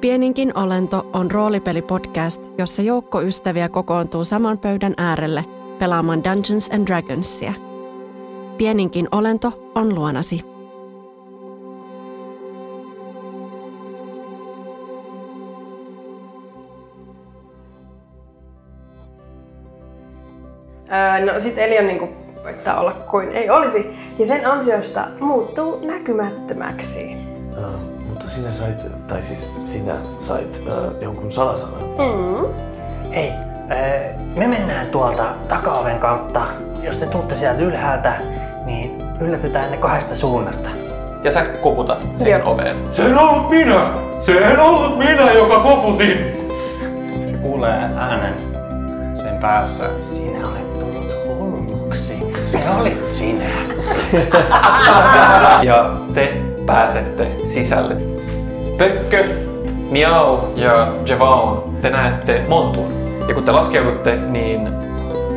Pieninkin olento on roolipelipodcast, jossa joukko ystäviä kokoontuu saman pöydän äärelle pelaamaan Dungeons and Dragonsia. Pieninkin olento on luonasi. Öö, no sit Elion niinku koittaa olla kuin ei olisi. Ja sen ansiosta muuttuu näkymättömäksi. Aa, mutta sinä sait, tai siis sinä sait äh, jonkun salasanan. Mm. Hei, äh, me mennään tuolta takaoven kautta. Jos te tuutte sieltä ylhäältä, niin yllätetään ne kahdesta suunnasta. Ja sä koputat sen Joo. oveen. Se en ollut minä! Se en ollut minä, joka koputin! Se kuulee äänen sen päässä. Sinä olet tullut hulluksi. Se olit sinä. Ja te pääsette sisälle. Pökkö, Miau ja Javaun, te näette montun. Ja kun te laskeudutte, niin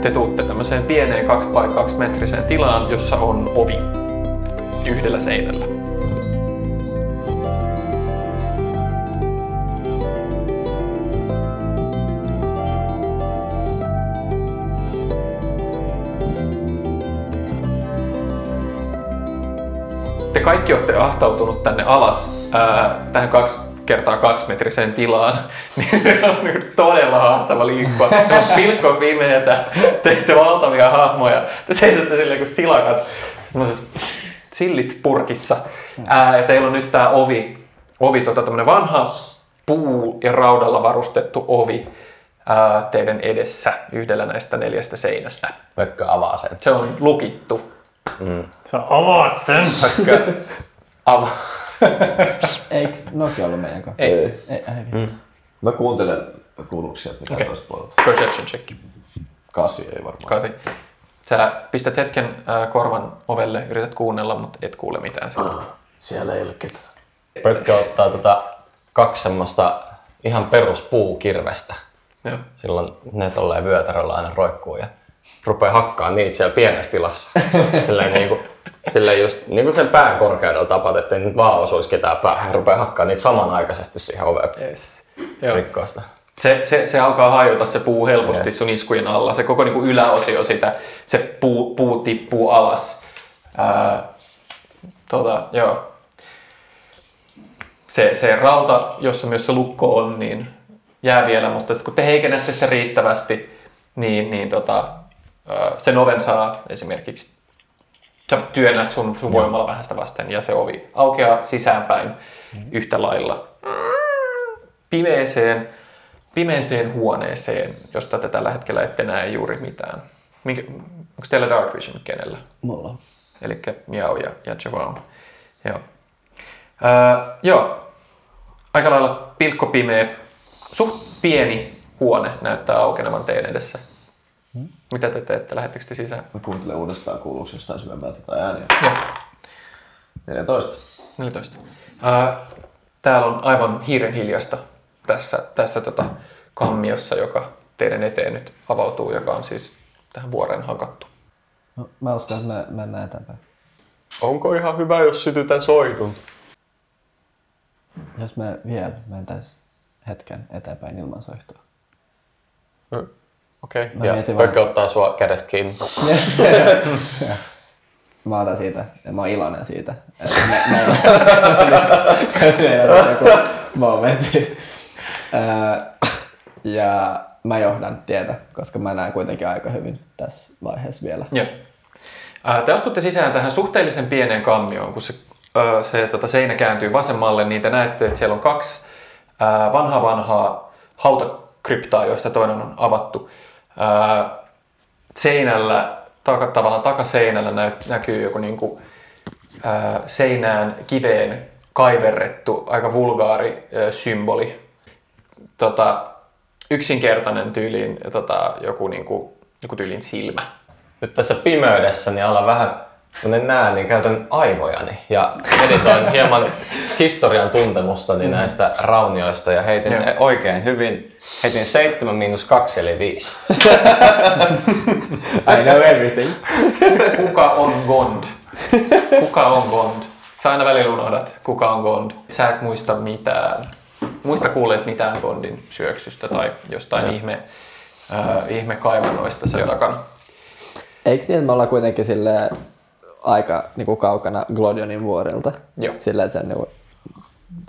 te tuutte tämmöiseen pieneen 2x2 metriseen tilaan, jossa on ovi yhdellä seinällä. Te kaikki olette ahtautunut tänne alas ää, tähän kaksi kertaa kaksi metriseen tilaan, niin se on niin todella haastava liikkua. Se on pilkko pimeätä, teette valtavia hahmoja, te seisotte silleen kuin silakat semmoisessa sillit purkissa. Ää, ja teillä on nyt tää ovi, ovi tota, vanha puu- ja raudalla varustettu ovi ää, teidän edessä yhdellä näistä neljästä seinästä. Pökkö avaa sen. Se on lukittu. Sä avaat sen! Pökkö avaa. Eikö Nokia ollut meidän kanssa? Ei. Ei, ei vittu. Mä kuuntelen kuuluuko sieltä mitä Okei. toista puolelta. Perception check. Kasi ei varmaan. Kasi. Sä pistät hetken ää, korvan ovelle, yrität kuunnella, mutta et kuule mitään sieltä. Siellä ei ole ketään. Pökkö ottaa tota kaksi semmoista ihan peruspuukirvestä. Joo. Silloin ne tolleen vyötäröllä aina roikkuu ja rupeaa hakkaa niitä siellä pienessä tilassa. Silleen niinku, silleen just niinku sen pään korkeudella tapat, ettei nyt vaan osuisi ketään päähän. Ja rupeaa hakkaa niitä samanaikaisesti siihen oveen Yes. Sitä. Se, se, se, alkaa hajota se puu helposti sun iskujen alla. Se koko niinku yläosio sitä, se puu, puu tippuu alas. Ää, tota, joo. Se, se rauta, jossa myös se lukko on, niin jää vielä, mutta sitten kun te heikennätte sitä riittävästi, niin, niin tota, sen oven saa esimerkiksi, sä työnnät sun, sun voimalla vähän sitä vasten ja se ovi aukeaa sisäänpäin yhtä lailla pimeeseen, pimeeseen huoneeseen, josta te tällä hetkellä ette näe juuri mitään. Minkä, onko teillä Dark Vision kenellä? Mulla on. Eli Miao ja, ja Javon. Joo. Öö, joo. Aika lailla pilkkopimeä, suht pieni huone näyttää aukenevan teidän edessä. Mitä te teette? Lähettekö te sisään? Mä kuuntelen uudestaan kuuluuko jostain syvemmältä tai ääniä. Joo. 14. 14. Ää, täällä on aivan hiiren hiljasta tässä, tässä tota kammiossa, joka teidän eteen nyt avautuu, joka on siis tähän vuoreen hakattu. No, mä uskon, että me mennään eteenpäin. Onko ihan hyvä, jos sytytän soidun? Jos me vielä mentäis hetken eteenpäin ilman soihtua. Okei. Mä Ja mietin vaan- Pökkö ottaa sua kädestä kiinni. Mä otan siitä, ja mä oon iloinen siitä, että me, meillä, meillä on joku momentti. Ja mä johdan tietä, koska mä näen kuitenkin aika hyvin tässä vaiheessa vielä. Joo. Te astutte sisään tähän suhteellisen pieneen kammioon, kun se, se tota, seinä kääntyy vasemmalle, niin te näette, että siellä on kaksi vanhaa vanhaa hautakryptaa, joista toinen on avattu. Seinällä, taka, tavallaan takaseinällä näy, näkyy joku niinku, ää, seinään kiveen kaiverrettu, aika vulgaari ää, symboli. Tota, yksinkertainen tyyliin tota, joku, niinku, joku tyylin silmä. Nyt tässä pimeydessä niin alan vähän, kun en näe, niin käytän aivojani ja meditoin hieman historian tuntemustani näistä raunioista ja heitin Joo. oikein hyvin. Heitin 7 miinus 2 eli 5. I know everything. Kuka on Gond? Kuka on Gond? Sä aina välillä unohdat, kuka on Gond. Sä et muista mitään. muista kuulleet mitään Bondin syöksystä tai jostain ihme, äh, ihme kaivannoista sen takana. Eikö niin, että me ollaan kuitenkin sille aika niin kuin kaukana Glodionin vuorilta? Joo. Silleen, että se on niin kuin,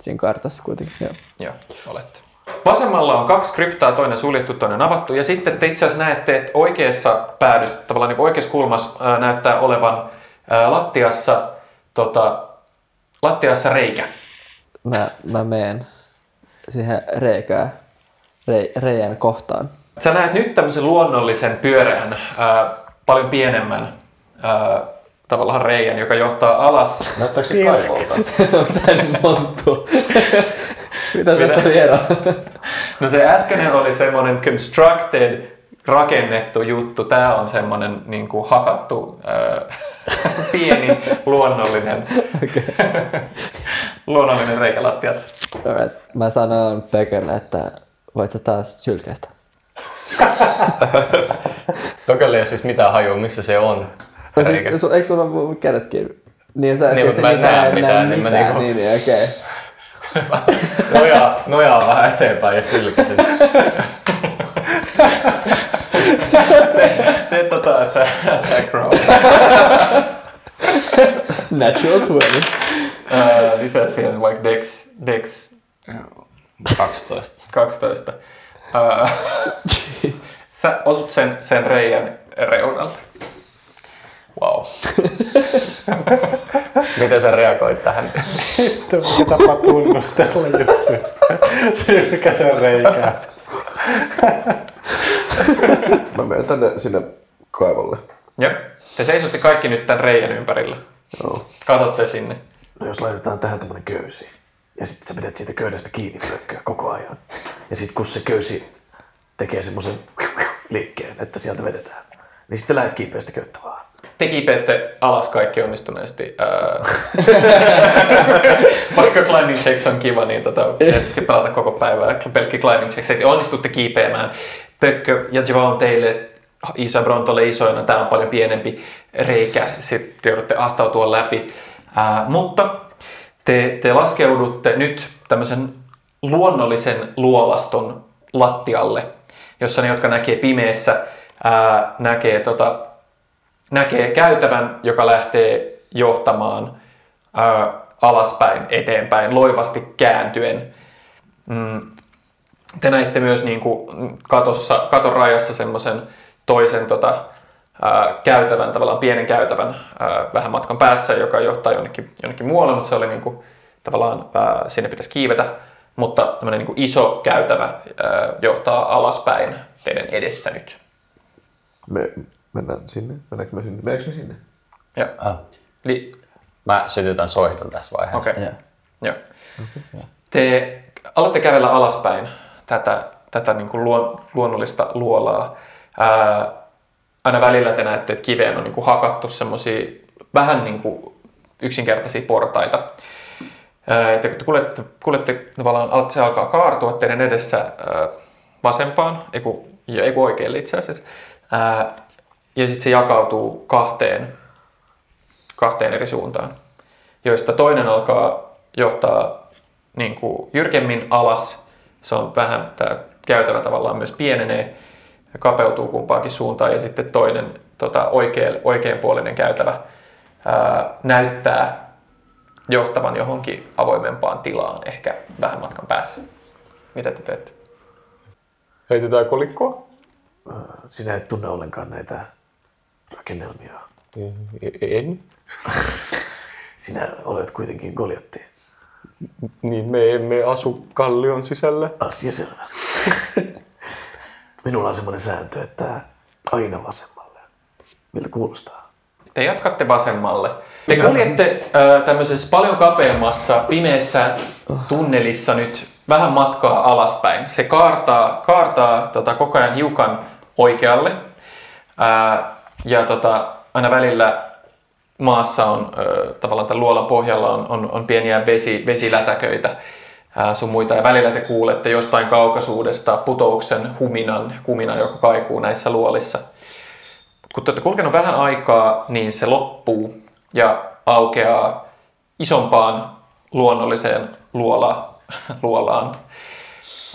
siinä kartassa kuitenkin. Joo. Joo, olette. Vasemmalla on kaksi kryptaa, toinen suljettu, toinen avattu. Ja sitten te itse asiassa näette, että oikeassa päädyssä, tavallaan niin oikeassa kulmassa ää, näyttää olevan ää, lattiassa, tota, lattiassa reikä. Mä, mä meen siihen reikään, re, reijän kohtaan. Sä näet nyt tämmöisen luonnollisen pyöreän, ää, paljon pienemmän ää, tavallaan reijän, joka johtaa alas. Näyttääkö se kaivolta? Onko tää nyt monttu? Mitä tässä oli ero? No se äskeinen oli semmoinen constructed, rakennettu juttu. Tämä on semmoinen niin kuin hakattu, ää, pieni, luonnollinen, luonnollinen reikä lattiassa. Alright. Mä sanon Pekelle, että voit sä taas sylkästä. Pökölle ei ole siis mitään hajua, missä se on. Reikä. siis, su- eikö sulla ole kädet kiinni? Niin, sä, Niin, mutta mä en sä näe mitään, niin mä niinku- Niin, niin, okei. nojaa, nojaa vähän eteenpäin ja sylkäsen. Tee tota, että attack roll. Natural 20. Ää, Lisää siihen vaikka dex, dex 12. 12. Ää, Sä osut sen, sen reijän reunalle. Wow. Miten sä reagoit tähän? Vittu, mikä tapa tunnustella juttuja. Sylkäsen reikää. Mä menen tänne sinne kaivolle. Joo. Te seisotte kaikki nyt tämän reijän ympärillä. Joo. Katsotte sinne. No jos laitetaan tähän tämmönen köysi, ja sitten sä pidät siitä köydestä kiinni pökköä koko ajan. Ja sitten kun se köysi tekee semmoisen liikkeen, että sieltä vedetään, niin sitten lähdet kiipeä sitä köyttä vaan. Te kiipeätte alas kaikki onnistuneesti. Ää... Vaikka climbing checks on kiva, niin tota, ette pelata koko päivää. Pelkki climbing checks. Eli onnistutte kiipeämään. Pökkö ja Java on teille iso Brontolle isoina. Tämä on paljon pienempi reikä. Sitten joudutte ahtautua läpi. Ää, mutta te, te laskeudutte nyt tämmöisen luonnollisen luolaston lattialle, jossa ne, jotka näkee pimeässä, ää, näkee tota, näkee käytävän, joka lähtee johtamaan ää, alaspäin, eteenpäin, loivasti kääntyen. Mm. Te näitte myös niin kuin katossa, katon rajassa semmoisen toisen tota, ää, käytävän, tavallaan pienen käytävän ää, vähän matkan päässä, joka johtaa jonnekin, jonnekin muualle, mutta se oli niin kuin, tavallaan ää, sinne pitäisi kiivetä. Mutta tämmöinen niin kuin iso käytävä ää, johtaa alaspäin teidän edessä nyt. Me mennään sinne. Mennäänkö me sinne? Mennäänkö me sinne? Joo. Ah. Li- Mä sytytän soihdon tässä vaiheessa. Okei. Joo. Joo. Te alatte kävellä alaspäin tätä, tätä niin kuin luon, luonnollista luolaa. Ää, aina välillä te näette, että kiveen on niin kuin hakattu semmoisia vähän niin kuin yksinkertaisia portaita. Ää, kun te kuljette, kuljette tavallaan, alatte se alkaa kaartua teidän edessä ää, vasempaan, ei kun, ei kun oikealle itse asiassa. Ää, ja sitten se jakautuu kahteen, kahteen eri suuntaan, joista toinen alkaa johtaa niin kuin jyrkemmin alas. Se on vähän, tämä käytävä tavallaan myös pienenee ja kapeutuu kumpaankin suuntaan. Ja sitten toinen tota, oikea, oikeanpuolinen käytävä ää, näyttää johtavan johonkin avoimempaan tilaan, ehkä vähän matkan päässä. Mitä te teette? Heitetään kolikkoa? Sinä et tunne ollenkaan näitä rakennelmia. En. Sinä olet kuitenkin Goliotti. Niin me emme asu kallion sisällä. Asia selvä. Minulla on semmoinen sääntö, että aina vasemmalle. Miltä kuulostaa? Te jatkatte vasemmalle. Te kuljette äh, tämmöisessä paljon kapeammassa pimeässä tunnelissa nyt vähän matkaa alaspäin. Se kaartaa, kaartaa tota, koko ajan hiukan oikealle. Ää, ja tota, aina välillä maassa on, ö, tavallaan tämän luolan pohjalla on, on, on pieniä vesi, vesilätäköitä ää, sun muita. Ja välillä te kuulette jostain kaukaisuudesta putouksen huminan, kuminan, joka kaikuu näissä luolissa. Kun te olette kulkenut vähän aikaa, niin se loppuu ja aukeaa isompaan luonnolliseen luola luolaan.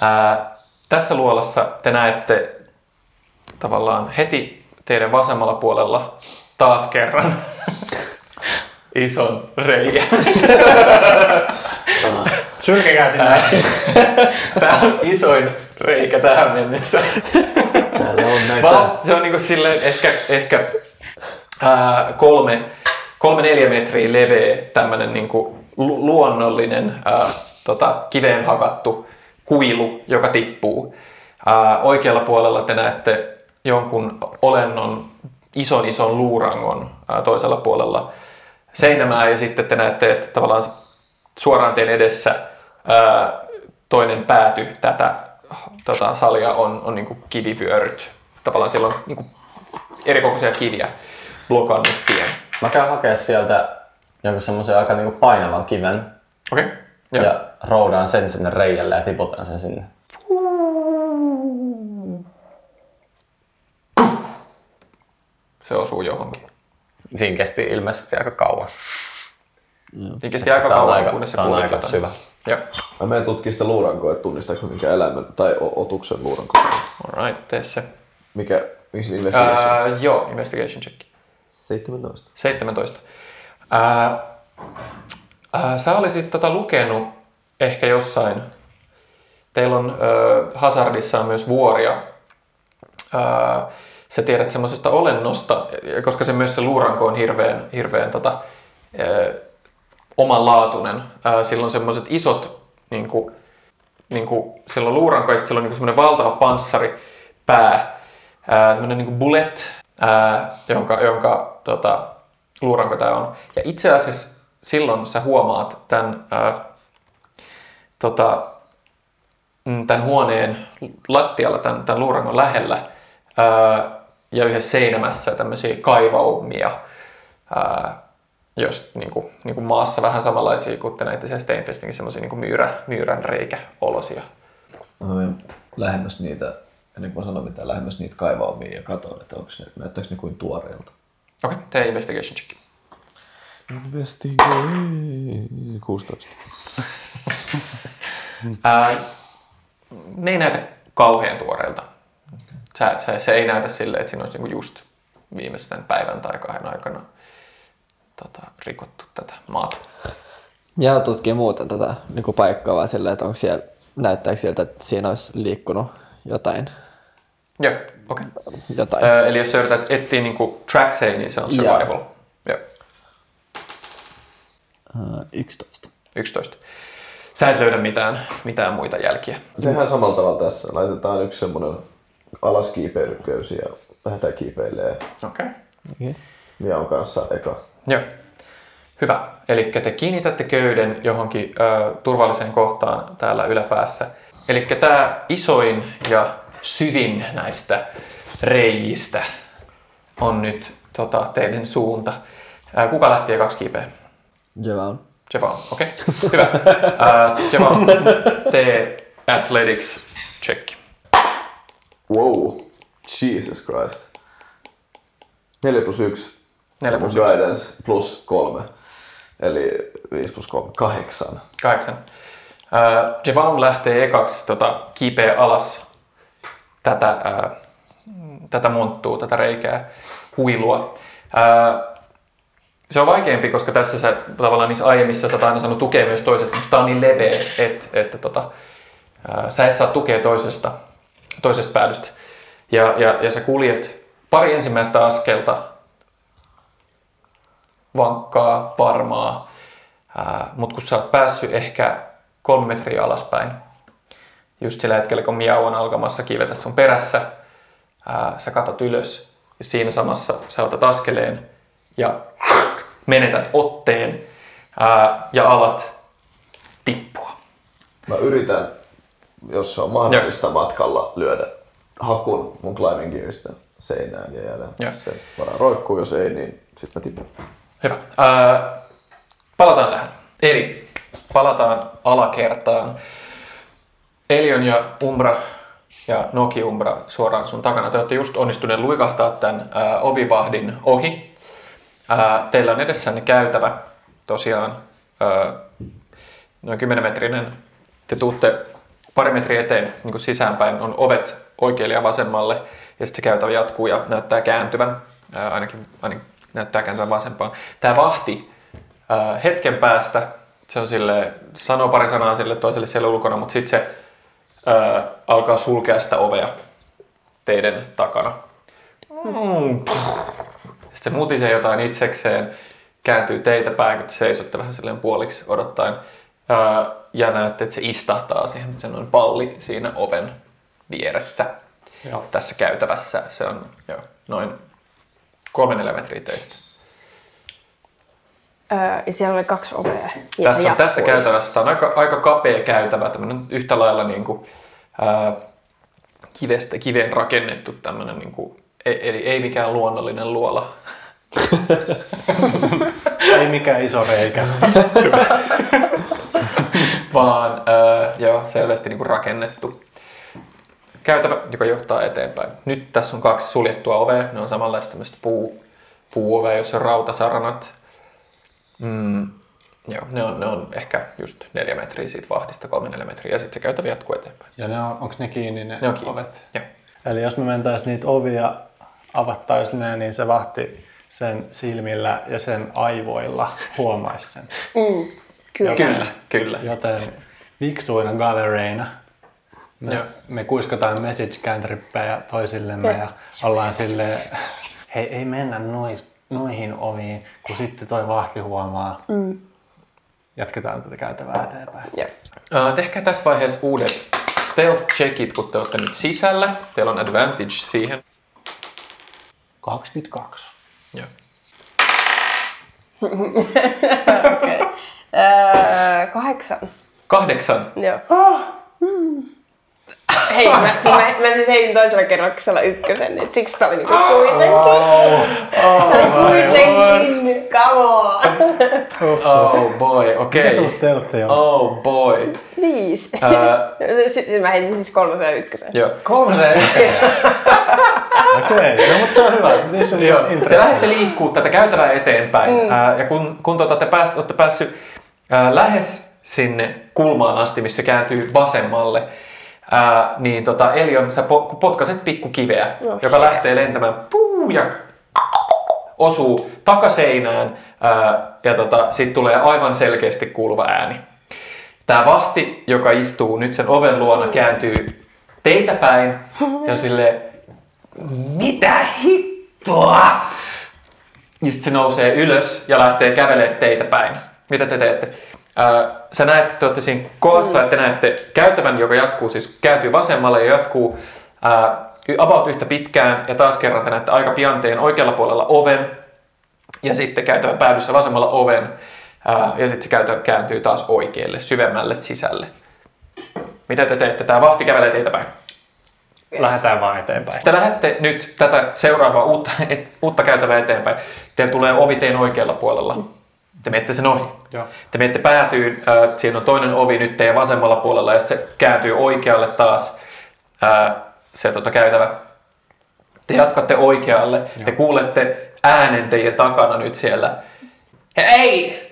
Ää, tässä luolassa te näette tavallaan heti teidän vasemmalla puolella taas kerran ison reijän. Sylkekää sinne. Tämä on isoin reikä tähän mennessä. Täällä on näitä... Vaan se on niinku silleen ehkä, ehkä ää, kolme, kolme neljä metriä leveä tämmönen niinku lu- luonnollinen ää, tota, kiveen hakattu kuilu, joka tippuu. Ää, oikealla puolella te näette jonkun olennon ison ison luurangon ää, toisella puolella seinämää ja sitten te näette, että tavallaan suoraan teidän edessä ää, toinen pääty tätä tota, salia on, on niin kivivyöryt. Tavallaan siellä on niin kuin erikokoisia kiviä blokannut tien. Mä käyn hakea sieltä jonkun semmoisen aika niinku painavan kiven Okei. Okay. ja. ja roudaan sen sinne reijälle ja tiputan sen sinne. Se osuu johonkin. Siinä kesti ilmeisesti aika kauan. Siinä kesti aika kauan, aika- kunnes se kuulit aika jotain. syvä. Joo. Mä menen tutkimaan sitä luurankoa, että tunnistaako mikä eläimen tai otuksen luuranko. Alright, tee se. Mikä, miksi investigation? Ää, joo, investigation check. 17. 17. Ää, ää, sä olisit tota lukenut ehkä jossain. Teillä on ö, Hazardissa on myös vuoria. Ää, sä tiedät semmoisesta olennosta, koska se myös se luuranko on hirveän, hirveän tota, ää, omanlaatuinen. Ää, sillä on semmoiset isot, niin kuin, niin kuin, sillä on luuranko ja sillä on niin semmoinen valtava panssari pää, ää, tämmöinen niin bullet, ää, jonka, jonka tota, luuranko tämä on. Ja itse asiassa silloin sä huomaat tämän, ää, tota, mm, tämän huoneen lattialla, tämän, tämän luurangon lähellä ää, ja yhdessä seinämässä tämmöisiä kaivaumia, ää, jos niin kuin, niin kuin maassa vähän samanlaisia kuin te näitte siellä Steinfestinkin semmoisia niin myyrä, myyrän reikäolosia. Mä menen lähemmäs niitä, ennen kuin mä sanon mitään, lähemmäs niitä kaivaumia ja katon, että onko ne, näyttääkö ne kuin tuoreelta. Okei, okay, tee investigation check. Investigation. 16. Ää, ne ei näytä kauhean tuoreelta. Sä, se, se ei näytä silleen, että siinä olisi niinku just viimeisten päivän tai kahden aikana tota, rikottu tätä maata. Ja tutkii muuten tätä niin kuin paikkaa vaan silleen, että onko siellä, näyttääkö siltä, että siinä olisi liikkunut jotain. Joo, okei. Okay. jotain. Ö, eli jos sä yrität etsiä niinku trackseja, niin se on survival. Joo. Uh, 11. 11. Sä et löydä mitään, mitään muita jälkiä. Tehdään samalla tavalla tässä. Laitetaan yksi semmonen alaskiipeilyköysi ja lähdetään kiipeilee. Okei. Okay. Mia on kanssa eka. Joo. Hyvä. Eli te kiinnitätte köyden johonkin ö, turvalliseen kohtaan täällä yläpäässä. Eli tämä isoin ja syvin näistä reiistä on nyt tota, teidän suunta. Ää, kuka lähti ja kaksi kiipeä? Javon. Javon, okei. Okay. Hyvä. Ää, Javon, tee athletics. Wow. Jesus Christ. 4 plus 1. 4 plus Mun yksi. Guidance plus 3. Eli 5 plus 3. 8. Kahdeksan. Äh, Javon lähtee ekaksi tota, kiipeä alas tätä, äh, tätä monttua, tätä reikää, kuilua. Äh, se on vaikeampi, koska tässä sä, tavallaan niissä aiemmissa sä aina saanut tukea myös toisesta, mutta tää on niin leveä, että, että tota, äh, sä et saa tukea toisesta, toisesta päädystä. Ja, ja, ja sä kuljet pari ensimmäistä askelta vankkaa, varmaa, mutta kun sä oot päässyt ehkä kolme metriä alaspäin, just sillä hetkellä kun miau on alkamassa kivetä sun perässä, ää, sä katot ylös ja siinä samassa sä otat askeleen ja menetät otteen ää, ja alat tippua. Mä yritän, jos se on mahdollista matkalla, lyödä hakun mun climbing gearista seinään ja jäädä. Joo. Se varmaan roikkuu, jos ei, niin sit mä tipun. Hyvä. Ää, palataan tähän. Eli palataan alakertaan. Elion ja Umbra ja Noki Umbra suoraan sun takana. Te olette just onnistuneet luikahtaa tämän ää, ovivahdin ohi. Ää, teillä on edessänne käytävä, tosiaan ää, noin 10 metrinen te tuutte pari metriä eteen niin kuin sisäänpäin, on ovet oikealle ja vasemmalle, ja sitten se käytävä jatkuu ja näyttää kääntyvän, ää, ainakin, ainakin näyttää kääntyvän vasempaan. Tämä vahti ää, hetken päästä, se on sille, sanoo pari sanaa sille toiselle siellä ulkona, mutta sitten se ää, alkaa sulkea sitä ovea teidän takana. Sitten se mutisee jotain itsekseen, kääntyy teitä päin, kun te seisotte vähän silleen puoliksi odottaen. Ää, ja näette, että se istahtaa siihen, se on palli siinä oven vieressä. Joo. Tässä käytävässä se on jo noin 3-4 metriä teistä. Öö, ja siellä oli kaksi ovea. Ja Tässä, on, tässä käytävässä tämä on aika, aika kapea käytävä, tämmöinen yhtä lailla niin kuin, ää, kivestä, kiveen rakennettu tämmöinen, niin kuin, e- eli ei mikään luonnollinen luola. Ei mikään iso reikä. vaan ää, joo, selvästi niin kuin rakennettu käytävä, joka johtaa eteenpäin. Nyt tässä on kaksi suljettua ovea, ne on samanlaista tämmöistä puu, puuovea, jossa on rautasaranat. Mm, joo, ne on, ne on ehkä just neljä metriä siitä vahdista, kolme neljä metriä, ja sitten se käytävä jatkuu eteenpäin. Ja ne on, onko ne kiinni ne, Ne on kiinni. ovet? Joo. Eli jos me mentäisiin niitä ovia, avattaisiin ne, niin se vahti sen silmillä ja sen aivoilla huomaisi sen. Kyllä. Kyllä, kyllä. Joten viksuina galereina me, Joo. me kuiskataan message cantrippejä toisillemme ja ollaan silleen, hei ei mennä nois, noihin oviin, kun sitten toi vahti huomaa. Mm. Jatketaan tätä käytävää eteenpäin. Joo. Uh, tehkää tässä vaiheessa uudet stealth-checkit, kun te olette nyt sisällä. Teillä on advantage siihen. 22. Joo. Okei. Öö, kahdeksan. Kahdeksan. Joo. Hei, mä, siis mä, mä siis heitin toisella kerroksella ykkösen, niin siksi tää oli niinku kuitenkin. kuitenkin, come on. Oh boy, okei. Mikä sun stealthi on? Oh boy. Viisi. Uh, Sitten mä heitin siis kolmosen ja ykkösen. joo. Kolme Okei, no mutta se on hyvä. Niissä on Joo, te lähdette liikkuu tätä käytävää eteenpäin. Mm. Ää, ja kun, kun tuota, te pääst, olette päässyt ää, lähes sinne kulmaan asti, missä kääntyy vasemmalle, ää, niin tota, Elion, sä po- potkaset pikkukiveä, No, joka lähtee lentämään puu, ja osuu takaseinään ää, ja tota, siitä tulee aivan selkeästi kuuluva ääni. Tämä vahti, joka istuu nyt sen oven luona, kääntyy teitä päin ja sille mitä hittoa? Ja sitten se nousee ylös ja lähtee kävelemään teitä päin. Mitä te teette? Ää, sä näet, te olette siinä koassa, että näette käytävän, joka jatkuu, siis kääntyy vasemmalle ja jatkuu ää, about yhtä pitkään. Ja taas kerran te näette aika pian teidän oikealla puolella oven. Ja sitten käytävän päädyssä vasemmalla oven. Ää, ja sitten se käytävä kääntyy taas oikealle, syvemmälle sisälle. Mitä te teette? Tämä vahti kävelee teitä päin. Lähdetään vaan eteenpäin. Te lähdette nyt tätä seuraavaa uutta, et, uutta käytävää eteenpäin. Teillä tulee ovi teidän oikealla puolella. Te menette sen ohi. Joo. Te menette päätyyn, äh, siinä on toinen ovi nyt teidän vasemmalla puolella ja sitten se kääntyy oikealle taas äh, se tota, käytävä. Te jatkatte oikealle, te kuulette äänen teidän takana nyt siellä. Hei!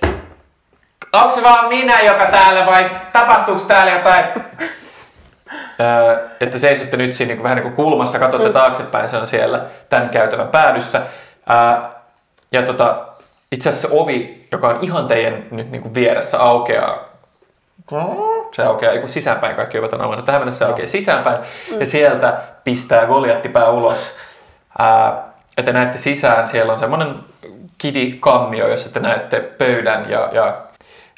Onko se vaan minä, joka täällä vai tapahtuuko täällä jotain? Öö, että seisotte nyt siinä niin kuin, vähän niin kuin kulmassa, katsotte taaksepäin, se on siellä tämän käytävän päädyssä. Öö, ja tota, itse asiassa se ovi, joka on ihan teidän nyt niin kuin vieressä, aukeaa. Se aukeaa kun sisäänpäin, kaikki ovat on avannut. Tähän mennessä se aukeaa sisäänpäin. Ja sieltä pistää Goliattipää ulos. Ää, ja te näette sisään, siellä on semmoinen kivikammio, jossa te näette pöydän ja, ja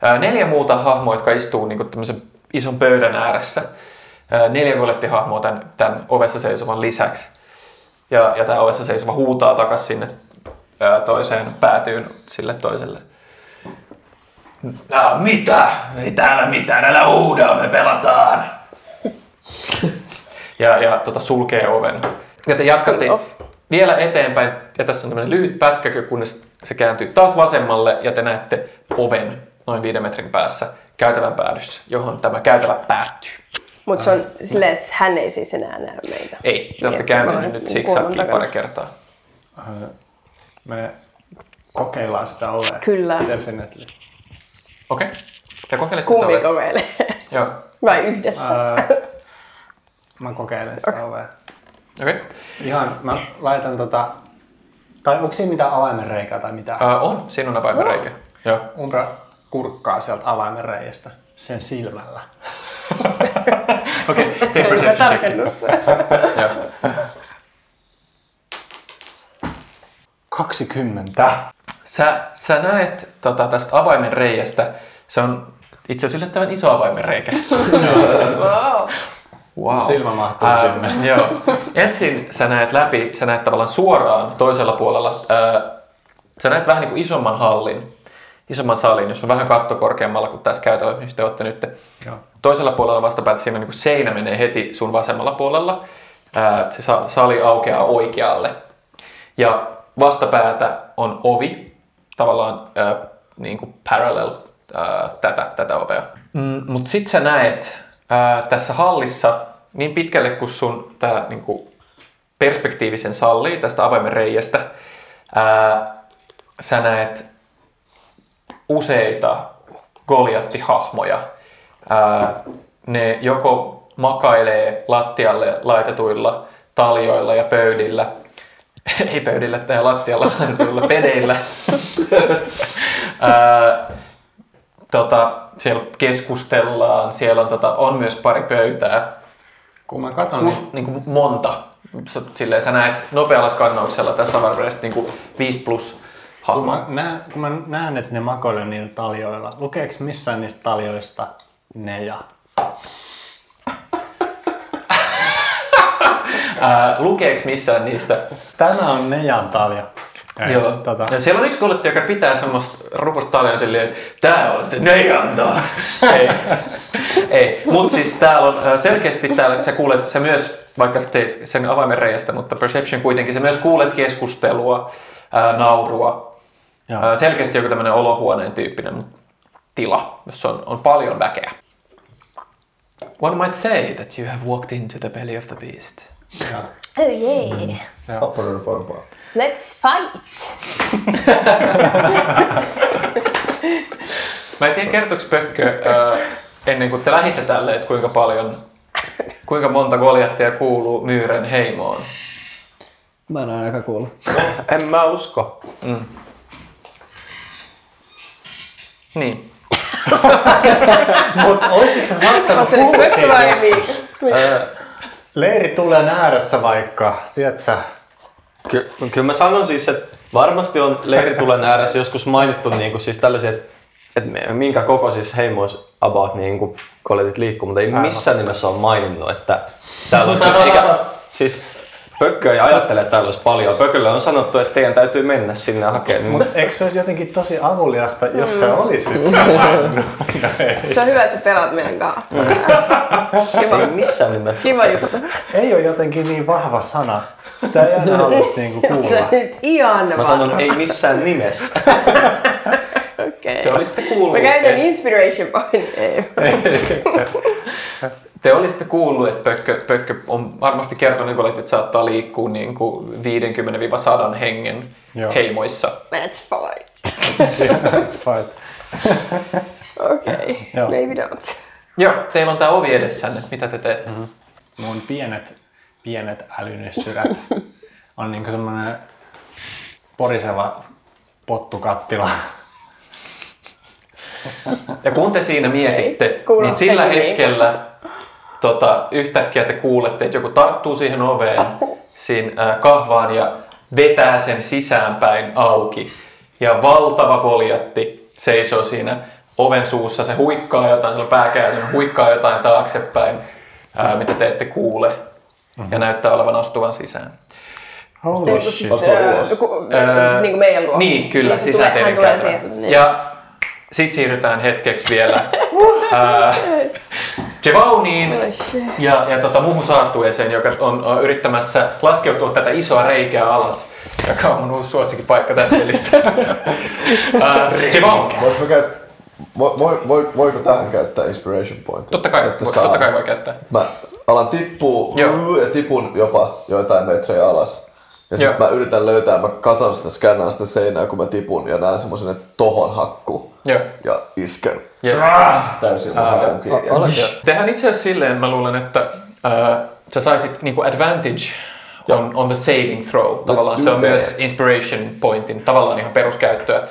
ää, neljä muuta hahmoa, jotka istuu niin tämmöisen ison pöydän ääressä. Ää, neljä golettihahmoa tämän, tämän ovessa seisovan lisäksi. Ja, ja tämä ovessa seisova huutaa takas sinne toiseen päätyyn sille toiselle. No, mitä? Ei täällä mitään, älä huuda, me pelataan. ja ja tota, sulkee oven. Ja te jatkatte vielä eteenpäin, ja tässä on tämmöinen lyhyt pätkä, kunnes se kääntyy taas vasemmalle, ja te näette oven noin viiden metrin päässä käytävän päädyssä, johon tämä käytävä päättyy. Mutta se on silleen, että hän ei siis enää näe meitä. Ei, te olette Niin, semmoinen nyt takana. pari kertaa. Me kokeillaan sitä ovea. Kyllä. Definitely. Okei. Okay. Te kokeilette sitä Kumpi ovea. kokeilee? Joo. Vai yhdessä? Öö, mä kokeilen sitä ovea. Okei. Okay. Ihan, mä laitan tota... Tai onko siinä mitään avaimenreikää tai mitään? Uh, on, siinä on avaimenreikä. Joo. Umbra kurkkaa sieltä avaimenreiästä sen silmällä. Okei, okay, tee perception check. Joo. 20. Sä, sä näet tota, tästä avaimen reiästä, se on itse asiassa yllättävän iso avaimen reikä. Wow. Wow. Silmä mahtuu Ää, sinne. Joo. Ensin sä näet läpi, sä näet tavallaan suoraan toisella puolella, ää, sä näet vähän niin kuin isomman hallin, isomman salin, jos on vähän katto korkeammalla kuin tässä käytävä, mistä te olette nyt. Joo. Toisella puolella vastapäätä siinä niin kuin seinä menee heti sun vasemmalla puolella. Ää, se sa- sali aukeaa oikealle. Ja vastapäätä on ovi, tavallaan ää, niin kuin parallel ää, tätä, tätä ovea. Mm, Mutta sitten sä näet ää, tässä hallissa niin pitkälle kuin sun tää, niin kuin perspektiivisen sallii tästä avaimen reiästä, ää, sä näet useita Goliattihahmoja. Ää, ne joko makailee lattialle laitetuilla taljoilla ja pöydillä, ei pöydillä tai lattialla laitetuilla pedeillä. Ää, tota, siellä keskustellaan, siellä on, tota, on myös pari pöytää, Kun mä katon, Us, niin kuin monta. Sä- Silleen sä näet nopealla skannauksella tässä avaruudesta niin kuin 5 plus kun hahmoa. mä, näen, kun mä näen, että ne makoilee niillä taljoilla, lukeeko missään niistä taljoista ne ja? Ää, lukeeks missään niistä? Tämä on Nejan talja. Ei, Joo. Tota, Ja siellä on yksi kuljettaja, joka pitää semmoista rupusta talia silleen, että tää on se neijanta. ei, ei. Mut siis täällä on selkeästi täällä, sä kuulet, sä myös, vaikka sä teit sen avaimen reiästä, mutta perception kuitenkin, sä myös kuulet keskustelua, ää, naurua. Joo. Ää, selkeästi joku tämmönen olohuoneen tyyppinen tila, jossa on, on paljon väkeä. One might say that you have walked into the belly of the beast. Joo. Oh yeah. Let's fight. Mä en tiedä kertoks Pökkö ennen kuin te lähditte tälle, että kuinka paljon, kuinka monta Goliattia kuuluu Myyren heimoon. Mä en ainakaan kuullut. En mä usko. Niin. Mut olisitko sä saattanut kuulla vai joskus? Leiri tulee ääressä vaikka, tiedätkö? Ky- kyllä mä sanon siis, että varmasti on leiritulen ääressä joskus mainittu niin kuin, siis tällaisia, että, että minkä kokoisissa heimoissa about niin kuin, kolletit liikkuu, mutta ei missään nimessä ole maininnut, että täällä olisi, eikä, siis Pökkö ei ajattele, että täällä olisi paljon. Pökölle on sanottu, että teidän täytyy mennä sinne hakemaan. Mutta Eikö se olisi jotenkin tosi avuliasta, jos Mm. se olisi? Se on hyvä, että sä pelaat meidän kanssa. Kiva, ei missään nimessä. kiva juttu. ei ole jotenkin niin vahva sana. Sitä ei aina haluaisi niinku Se kuulla. nyt ihan Mä sanon, ei missään nimessä. Okei. Te olisitte kuullut, Mä käytän inspiration point. Ei. Te olisitte kuullut, että Pökkö, Pökkö on varmasti kertonut Goliatit, että saattaa liikkua niin kuin 50-100 hengen Joo. heimoissa. Let's fight. Let's fight. Okei, Joo. maybe not. Joo, teillä on tää ovi edessänne. Mitä te teette? Mun pienet, pienet älynystyrät on niinku semmonen poriseva pottukattila. Ja kun te siinä mietitte, kuulosti niin sillä niin. hetkellä tota, yhtäkkiä te kuulette, että joku tarttuu siihen oveen, siinä ää, kahvaan ja vetää sen sisäänpäin auki. Ja valtava koljatti seisoo siinä oven suussa, se huikkaa jotain, sillä on pääkääntönä, huikkaa jotain taaksepäin, ää, mitä te ette kuule. Ja näyttää olevan astuvan sisään. Holy Niin shit. siis, ää, ku- Ää, niin kuin meidän luokse. Niin, kyllä, Niin se sisään tulee- tulee sieltä. Niin. Ja sit siirrytään hetkeksi vielä ää, Shit. ja, ja tota, muuhun saastueeseen, joka on, on yrittämässä laskeutua tätä isoa reikää alas, joka on mun uusi suosikkipaikka tässä pelissä. Käy... Voi, voi, voi, voiko tähän käyttää inspiration point? Totta kai, Että voi, saa- totta kai voi käyttää. Mä alan tippua Joo. ja tipun jopa joitain metrejä alas. Ja sitten mä yritän löytää, mä katon sitä, skannaan sitä seinää, kun mä tipun ja näen semmoisen, että tohon hakku. Joo. ja isken Yes. täysin uh, Joo. Tehdään itse asiassa silleen, mä luulen, että äh, sä saisit niinku advantage on, on the saving throw. Tavallaan se on that. myös inspiration pointin, tavallaan ihan peruskäyttöä.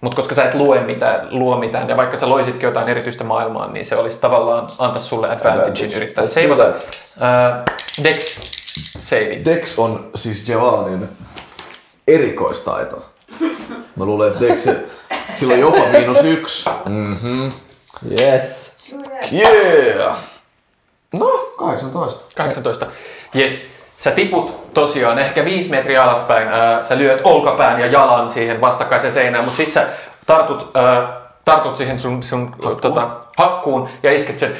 Mutta koska sä et lue mitään, luo mitään, ja vaikka sä loisitkin jotain erityistä maailmaa, niin se olisi tavallaan antaa sulle advantagein Advantage. yrittää Let's seivata. Äh, Dex saving. Dex on siis Jevanin erikoistaito. Mä luulen, että Dex, sillä on jopa miinus yksi. Yes. Yeah! No, 18. 18. Yes. Sä tiput tosiaan ehkä viisi metriä alaspäin. Ää, sä lyöt olkapään ja jalan siihen vastakkaiseen seinään, mutta sit sä tartut, ää, tartut siihen sun, sun hakkuun. Tota, hakkuun ja isket sen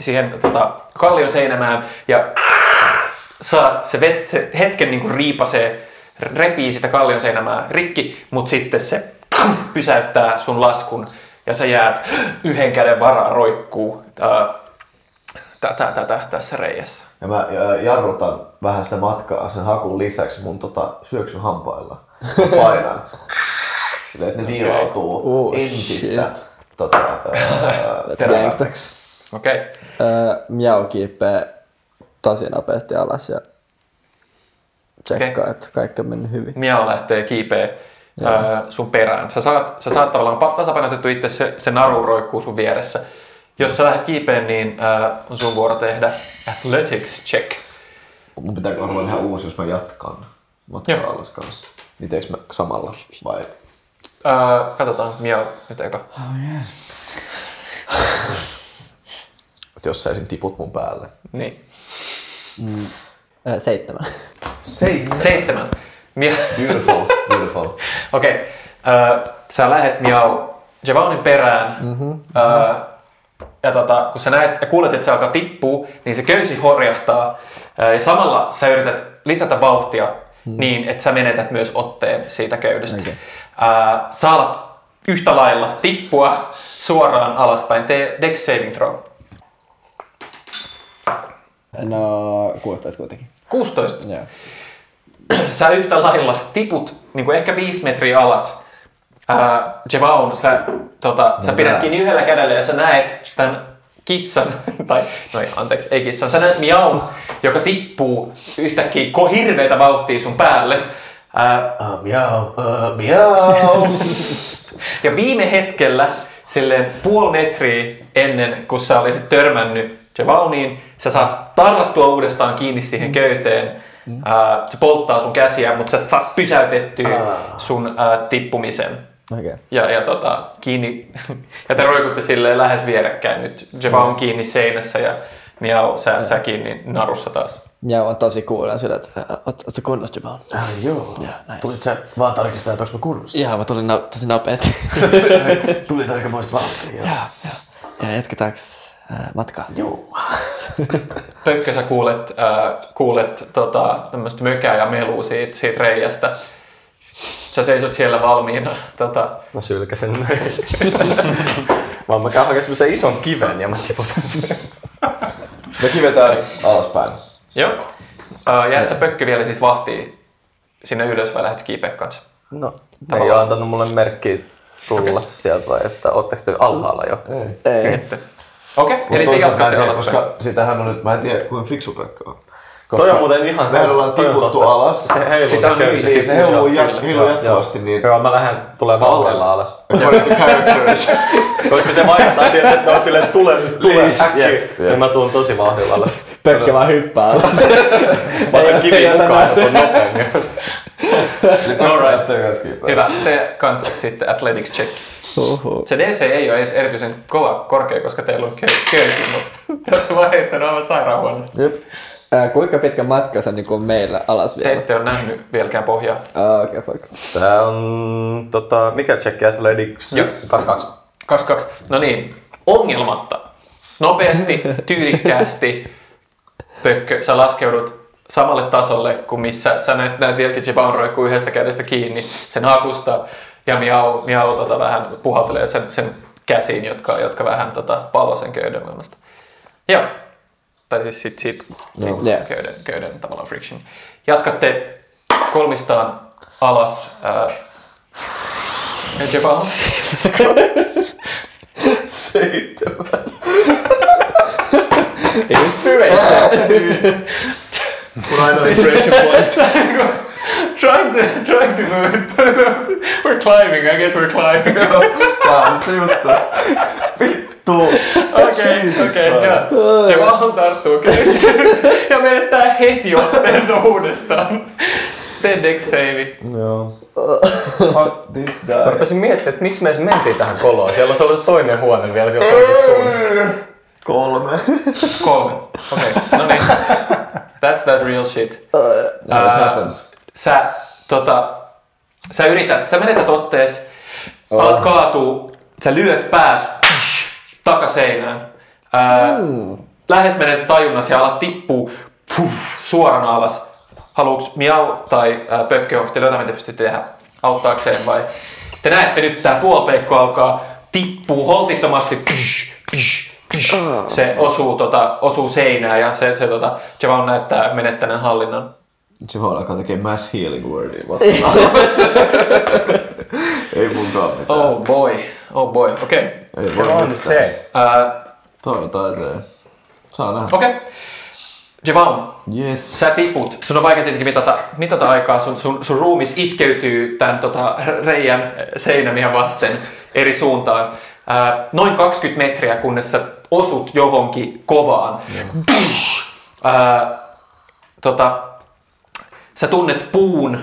siihen tota, kallion seinämään ja saat, se, vet, se hetken niinku riipasee, repii sitä kallion seinämää rikki, mutta sitten se pysäyttää sun laskun ja sä jäät yhden käden varaan roikkuu tätä, tätä, tässä reijässä. Ja mä ää, jarrutan vähän sitä matkaa sen hakun lisäksi mun tota, syöksyhampailla. Mä Painan. Silleen, että ne viilautuu Oh, entistä shit. tota, ää, Let's terävämmäksi. Okei. Okay. Öö, Miau kiipee tosi nopeasti alas ja tsekkaa, Okei. että kaikki on mennyt hyvin. Miao lähtee kiipeä ää, sun perään. Sä saat, sä saat tavallaan pa- tasapainotettu itse, se, se naru roikkuu sun vieressä. Jos sä lähdet kiipeen, niin ää, on sun vuoro tehdä athletics check. Mun pitääkö varmaan ihan uusi, jos mä jatkan matkaa alas kanssa. Niin teekö mä samalla vai? Ää, katsotaan, Miao nyt eka. Et jos sä esim. tiput mun päälle. Niin. Öö, seitsemän. Seitsemän. Seitsemän. Beautiful, beautiful. Okei. Okay. Sä lähet Miao Javanin perään. Mm-hmm. ja tota, kun sä näet ja kuulet, että se alkaa tippua, niin se köysi horjahtaa. Ää, ja samalla sä yrität lisätä vauhtia mm. niin, että sä menetät myös otteen siitä köydestä. Okay. Ää, sä alat yhtä lailla tippua suoraan alaspäin. Tee Dex saving throw. No, 16 kuitenkin. 16. Joo. sä yhtä lailla tiput niin kuin ehkä viisi metriä alas. Ää, Jevaun, sä, tota, sä pidät kiinni yhdellä kädellä ja sä näet tämän kissan, tai no ei, anteeksi, ei kissan, sä näet miaun, joka tippuu yhtäkkiä ko hirveätä vauhtia sun päälle. Ää, Uh, miau, uh, miau. ja viime hetkellä, silleen puoli metriä ennen kuin sä olisit törmännyt Jevauniin, sä saat tarrattua uudestaan kiinni siihen köyteen. Ää, se polttaa sun käsiä, mutta sä saat pysäytettyä sun ää, tippumisen. Okei. Okay. Ja, ja tota, kiinni, ja te roikutte silleen lähes vierekkäin nyt. Jeva on kiinni seinässä ja Miau, sä, sä kiinni narussa taas. Miau on tosi kuulen sillä, että "Ä, oot, oot sä kunnossa Javon? Ah, joo. Joo, nice. Tulit sä vaan tarkistaa, että onko mä kunnossa? Joo, mä tulin no, tosi nopeasti. Tulit aika moista vauhtia. Joo. ja jatketaanko matkaa? joo. Pökkö, sä kuulet, äh, kuulet tota, tämmöistä mökää ja melua siitä, siitä reijästä. Sä seisot siellä valmiina. Tota, Mä sylkäsen. Vaan mä käyn hakemaan semmosen ison kiven ja mä tiputan sen. Me kivetään alaspäin. joo. Äh, jäät sä Pökkö vielä siis vahtii sinne ylös vai lähdet kiipeä kanssa? No, ne ei oo antanut mulle merkkiä tulla okay. sieltä vai että ootteko te alhaalla jo? Ei. Ei. Okei, okay, eli te jatkatte tiedä, koska sitähän on nyt, mä en tiedä kuinka fiksu Pekka on. Toi on muuten ihan... Me ollaan on tiputtu alas. Se heiluu Sitä se on köysi. Niin, se heiluu jat- jatkuvasti, niin Joo, mä lähden tulee vauhdilla alas. Koska se vaikuttaa sieltä, että ne on silleen tule, tule Niin, äkkiä. Niin mä tuun tosi vauhdilla alas. Pökkä vaan hyppää alas. Mä otan kivi Ei ota mukaan ja näin. tuun nopeammin. Alright. Kanssa kiipeää. Hyvä, te kanssa sitten athletics check. Uhu. Se DC ei ole edes erityisen kova korkea, koska teillä on kö- köysi, mutta te olette vaan heittänyt aivan sairaan huonosti. Jep. Äh, kuinka pitkä matka se on niin meillä alas Te vielä? ette ole nähnyt vieläkään pohjaa. Ah, okei, okay, fuck. Tää on, tota, mikä check athletics? Joo. 22. 22. No niin, ongelmatta. Nopeasti, tyylikkäästi, Pökkö, sä laskeudut samalle tasolle kuin missä sä näet, näet vieläkin Jebaun roikkuu yhdestä kädestä kiinni sen hakusta ja Miau, Miau tota, vähän puhaltelee sen, sen käsiin, jotka, jotka vähän tota, pallo sen köyden voimasta. Joo. Tai siis sit, sit, sit Yeah. köyden, köyden tavallaan friction. Jatkatte kolmistaan alas. Ää, Jevon? Seitsemän. Inspiration. Mun ainoa inspiration point. trying to, trying to move it, but we're climbing, I guess we're climbing. Tää on nyt se juttu. Vittu. Okei, okei, joo. Jevon tarttuu ja menettää heti otteensa uudestaan. Tee dex save. Joo. Fuck this Mä guy. rupesin miettimään, että miksi me edes mentiin tähän koloon. Siellä olisi ollut se toinen huone vielä siellä toisessa suunnassa. Kolme. Kolme. Okei, okay. no niin. That's that real shit. Now what Ää, happens? Sä, tota, sä yrität, sä menetät ottees, alat kaatuu, sä lyöt pääs psh, takaseinään. Ää, Lähes menet tajunnas ja alat tippuu puh, suorana alas. Haluuks miau tai ää, pökkö, onko teillä jotain, mitä pystytte tehdä auttaakseen vai? Te näette nyt tää puolpeikko alkaa tippuu holtittomasti. Psh, psh, psh. Se osuu, tota, osuu seinään ja se, se tota, Javon näyttää menettäneen hallinnon. Javon alkaa tekee mass healing wordia. Ei munkaan mitään. Oh boy, oh boy, okei. Okay. Ei voi on mitään. Uh, Toivotaan eteen. Saa nähdä. okei. Okay. Javon, Yes. sä tiput. Sun on vaikea tietenkin mitata, mitata aikaa. Sun, sun, sun ruumis iskeytyy tämän tota, reijän seinämiä vasten eri suuntaan. Noin 20 metriä, kunnes sä osut johonkin kovaan. Psh! Uh, tota, sä tunnet puun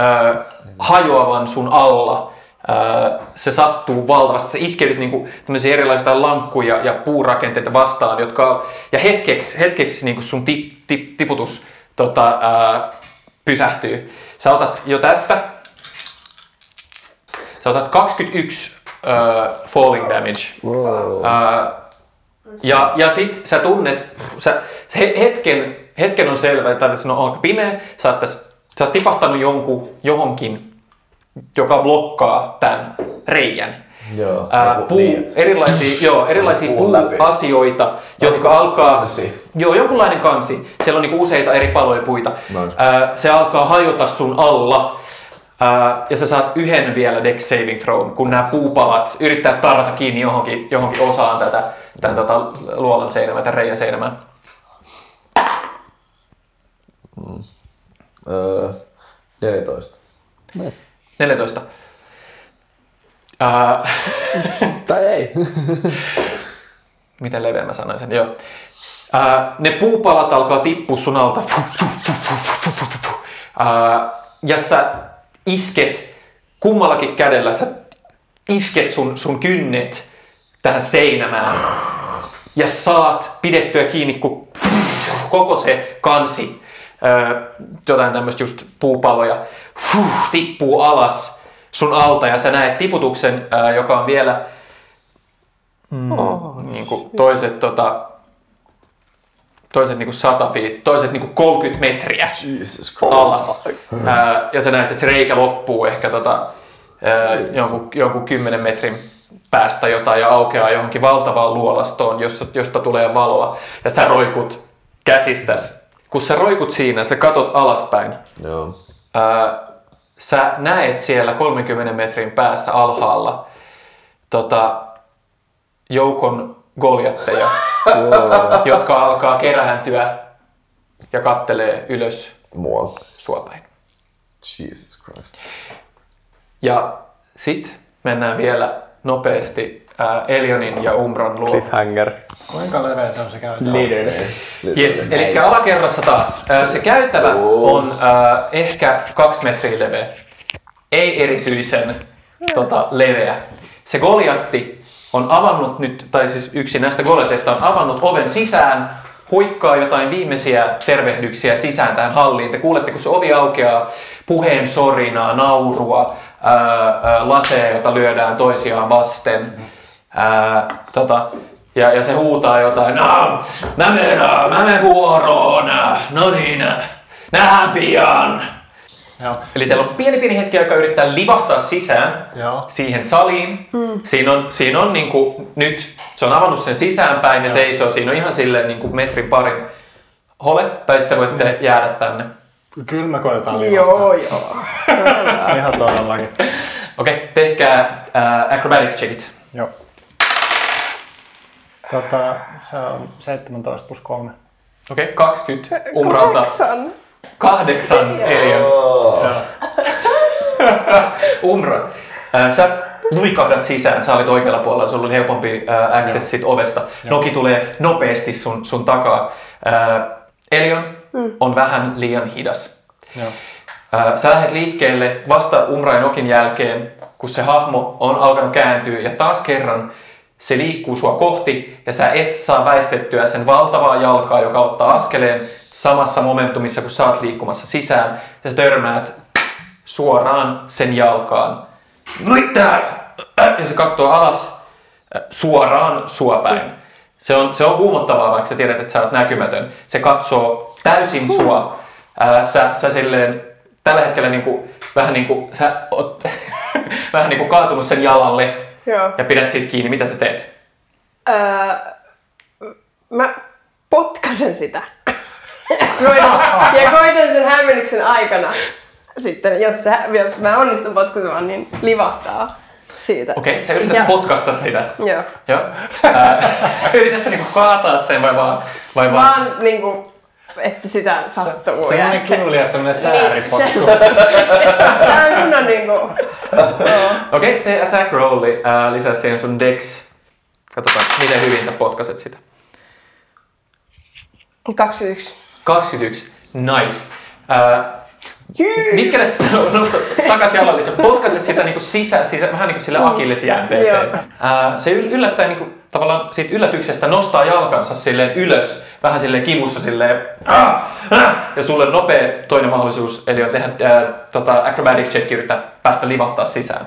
ö, hajoavan sun alla. Ö, se sattuu valtavasti. Sä iskeydyt niinku tämmöisiä erilaisia lankkuja ja puurakenteita vastaan, jotka ja hetkeksi, hetkeksi niinku sun tip, tip, tiputus tota, ö, pysähtyy. Sä otat jo tästä. Sä otat 21 ö, falling damage. Wow. Ää, ja, ja sit sä tunnet, sä, he- hetken, hetken on selvä, että se on aika pimeä, sä oot, tässä, sä oot tipahtanut jonkun, johonkin, joka blokkaa tämän reijän. Joo. Ää, Joku- puu, niin. erilaisia, joo, erilaisia Puun puuasioita, jotka alkaa... kansi. Joo, jonkunlainen kansi. Siellä on niinku useita eri paloja puita. Ää, se alkaa hajota sun alla. Ää, ja sä saat yhden vielä Dex Saving Thrown, kun nämä puupalat yrittää tarrata kiinni johonkin, johonkin osaan tätä tämän tota, luolan seinämää, tämän reijän seinämää. Öö, 14. Nice. 14. Ää, Tai ei. miten leveä mä sanoin sen, joo. Ää, ne puupalat alkaa tippua sun alta. Ää, ja sä isket kummallakin kädellä, sä isket sun, sun kynnet tähän seinämään. Ja saat pidettyä kiinni, kun koko se kansi, jotain tämmöistä just puupaloja, tippuu alas sun alta ja sä näet tiputuksen, joka on vielä mm, niin kuin toiset, tota, toiset niin kuin 100 feet, toiset niin kuin 30 metriä Jesus alas. Ää, ja sä näet, että se reikä loppuu ehkä tota, ää, jonkun, jonkun 10 metrin päästä jotain ja aukeaa johonkin valtavaan luolastoon, josta, josta tulee valoa. Ja sä roikut käsistäs. Kun sä roikut siinä, sä katot alaspäin. Joo. Ää, sä näet siellä 30 metrin päässä alhaalla tota, joukon goljatteja, jotka alkaa kerääntyä ja kattelee ylös Mua. sua päin. Jesus Christ. Ja sit mennään vielä nopeasti ää, Elionin ja Umbron luo. Cliffhanger. Kuinka leveä se on se käytävä? Leader. Yes, eli alakerrassa taas. Ää, Se käytävä on ää, ehkä kaksi metriä leveä. Ei erityisen tota, leveä. Se Goliatti on avannut nyt, tai siis yksi näistä Goliateista on avannut oven sisään, huikkaa jotain viimeisiä tervehdyksiä sisään tähän halliin. Te kuulette, kun se ovi aukeaa, puheen sorinaa, naurua, ää, ää, laseja, joita lyödään toisiaan vasten. Ää, tota, ja, ja se huutaa jotain, no, mä menen, mä menen vuoroon, no niin, nähdään pian. Joo. Eli teillä on pieni pieni hetki aikaa yrittää livahtaa sisään Joo. siihen saliin. Mm. Siinä on, siinä on niinku, nyt, se on avannut sen sisäänpäin ja seisoo. Siinä on ihan silleen niinku metrin parin hole, tai sitten voitte mm. jäädä tänne. Kyllä me koetaan livahtaa. Joo, joo. Ihan todellakin. Okei, okay, tehkää uh, acrobatics checkit. Joo. Tota, se on 17 plus 3. Okei, okay, 20 umralta. Kahdeksan. Kahdeksan Elion. Umra. Äh, Sä luikahdat sisään, sä olit oikealla puolella, sulla oli helpompi äh, access sit ovesta. Noki tulee nopeasti sun, sun takaa. Äh, Elion on vähän liian hidas. Joo. Äh, Sä lähdet liikkeelle vasta Umra ja Nokin jälkeen, kun se hahmo on alkanut kääntyä ja taas kerran se liikkuu sua kohti ja sä et saa väistettyä sen valtavaa jalkaa, joka ottaa askeleen samassa momentumissa, kun sä oot liikkumassa sisään ja sä törmäät suoraan sen jalkaan. Mitä? Ja se katsoo alas suoraan sua päin. Se on, se on huumottavaa, vaikka sä tiedät, että sä oot näkymätön. Se katsoo täysin sua. Ää, sä, sä silleen, tällä hetkellä niinku, vähän niin kuin sä oot vähän niin kuin kaatunut sen jalalle Joo. ja pidät siitä kiinni. Mitä sä teet? Öö, mä potkasen sitä. Ja koitan sen hämmennyksen aikana sitten, jos, se, jos mä onnistun potkasemaan, niin livahtaa siitä. Okei, okay, sä yrität Ja- potkasta sitä. Joo. Joo. Ää, yrität sä niinku kaataa sen vai vaan? Vai vaan? Vaan niinku, että sitä sattuu. Se ja on niin että se- kivulias semmonen Niin, sääripotku. Tää on kunnon niinku... Okei, okay, tee attack rolli. Ää, lisää siihen sun dex. Katsotaan, miten hyvin sä potkaset sitä. 21. 21. Nice. Ää, Mikkele nostat takas jalalle, sä potkaset sitä niinku sisä, sisä, vähän niin kuin sille akillesjänteeseen. Joo. Ää, se yl- yllättäen niinku, tavallaan siitä yllätyksestä nostaa jalkansa silleen ylös, vähän silleen kivussa silleen, ah, ah, ja sulle nopea toinen mahdollisuus, eli on tehdä ää, tota, acrobatics check yrittää päästä livahtaa sisään.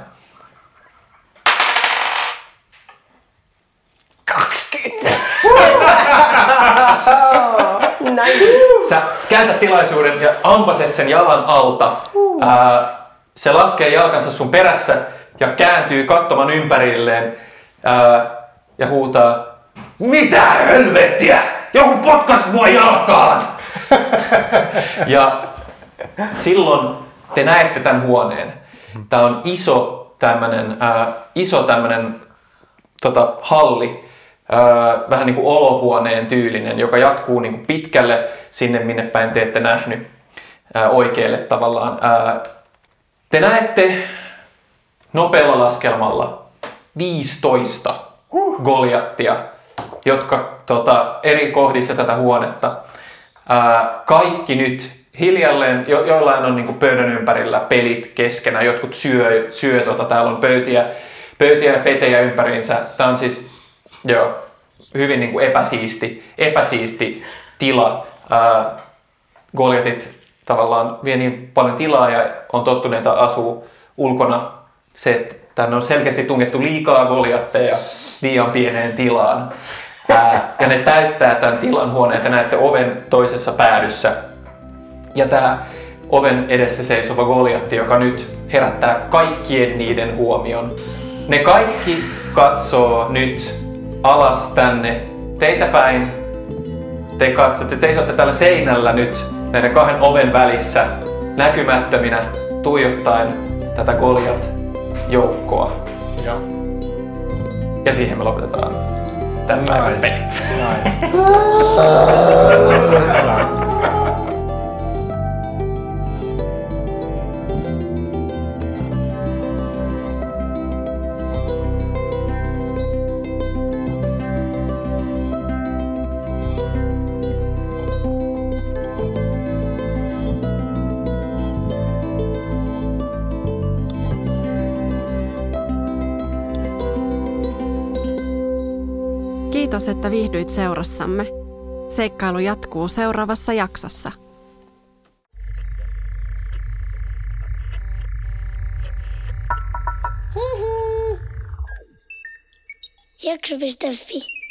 20. Sä käytät tilaisuuden ja ampaset sen jalan alta. Ää, se laskee jalkansa sun perässä ja kääntyy katsomaan ympärilleen ää, ja huutaa Mitä helvettiä? Joku potkas mua jalkaan! ja silloin te näette tämän huoneen. Tämä on iso tämmönen, ää, iso tämmönen tota, halli, öö, vähän niin kuin olohuoneen tyylinen, joka jatkuu niin kuin pitkälle sinne, minne päin te ette nähnyt öö, oikealle tavallaan. Öö, te näette nopealla laskelmalla 15 Goliattia, jotka tota, eri kohdissa tätä huonetta. Ää, kaikki nyt hiljalleen, jo, joillain on niinku pöydän ympärillä pelit keskenään, jotkut syö, syö tota, täällä on pöytiä, pöytiä ja petejä ympäriinsä. Tämä on siis joo, hyvin niinku epäsiisti, epäsiisti tila. Ää, Goliatit tavallaan vie niin paljon tilaa ja on tottuneita asuu ulkona. Se, että tänne on selkeästi tungettu liikaa Goliatteja liian pieneen tilaan. Ää, ja ne täyttää tämän tilan huoneen, että näette oven toisessa päädyssä. Ja tämä oven edessä seisova Goliatti, joka nyt herättää kaikkien niiden huomion. Ne kaikki katsoo nyt alas tänne teitä päin. Te katsotte, te seisotte tällä seinällä nyt näiden kahden oven välissä näkymättöminä tuijottaen tätä Goliat joukkoa. Joo. Ja siihen me lopetetaan tämän päivän Nice. pelit. Nice. että viihdyit seurassamme. Seikkailu jatkuu seuraavassa jaksossa. Jakso.fi